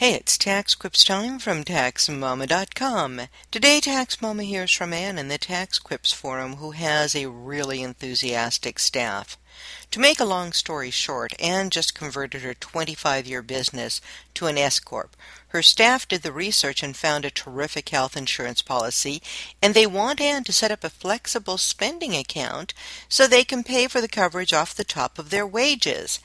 Hey, it's Tax Quips time from TaxMama.com. Today, Tax Mama hears from Ann in the Tax Quips Forum, who has a really enthusiastic staff. To make a long story short, Ann just converted her 25 year business to an S Corp. Her staff did the research and found a terrific health insurance policy, and they want Ann to set up a flexible spending account so they can pay for the coverage off the top of their wages.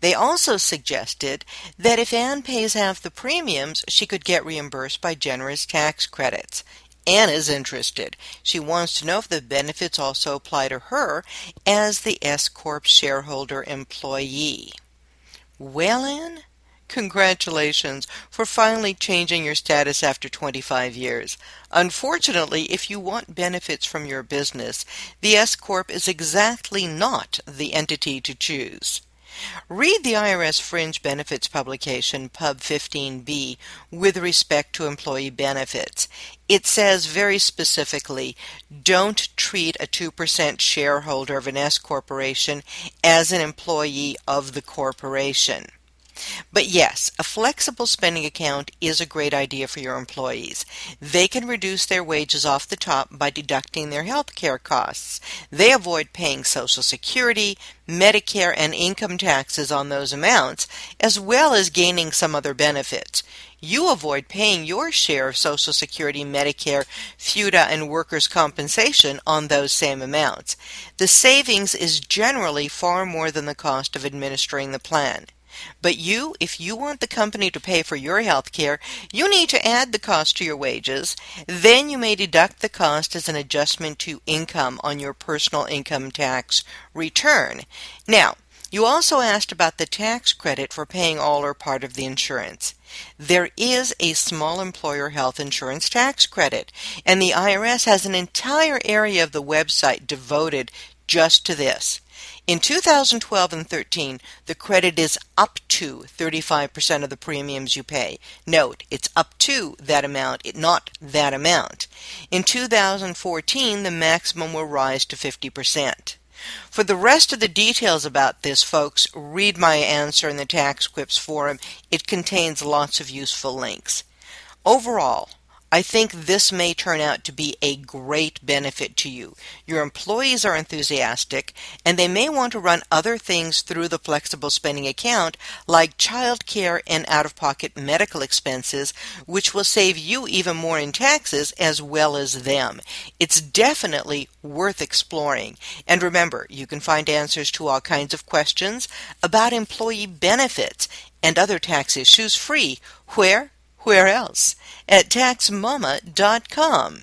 They also suggested that if Ann pays half the premiums, she could get reimbursed by generous tax credits. Ann is interested. She wants to know if the benefits also apply to her as the S Corp shareholder employee. Well, Ann, congratulations for finally changing your status after 25 years. Unfortunately, if you want benefits from your business, the S Corp is exactly not the entity to choose. Read the IRS Fringe Benefits publication, Pub 15B, with respect to employee benefits. It says very specifically don't treat a 2% shareholder of an S corporation as an employee of the corporation. But yes, a flexible spending account is a great idea for your employees. They can reduce their wages off the top by deducting their health care costs. They avoid paying Social Security, Medicare, and income taxes on those amounts, as well as gaining some other benefits. You avoid paying your share of Social Security, Medicare, FUTA, and workers' compensation on those same amounts. The savings is generally far more than the cost of administering the plan. But you, if you want the company to pay for your health care, you need to add the cost to your wages. Then you may deduct the cost as an adjustment to income on your personal income tax return. Now, you also asked about the tax credit for paying all or part of the insurance. There is a small employer health insurance tax credit, and the IRS has an entire area of the website devoted just to this. In 2012 and 13, the credit is up to 35% of the premiums you pay. Note, it's up to that amount, not that amount. In 2014, the maximum will rise to 50%. For the rest of the details about this, folks, read my answer in the Tax Quips forum. It contains lots of useful links. Overall, I think this may turn out to be a great benefit to you. Your employees are enthusiastic and they may want to run other things through the flexible spending account like child care and out of pocket medical expenses, which will save you even more in taxes as well as them. It's definitely worth exploring. And remember, you can find answers to all kinds of questions about employee benefits and other tax issues free. Where? Where else? At taxmama.com.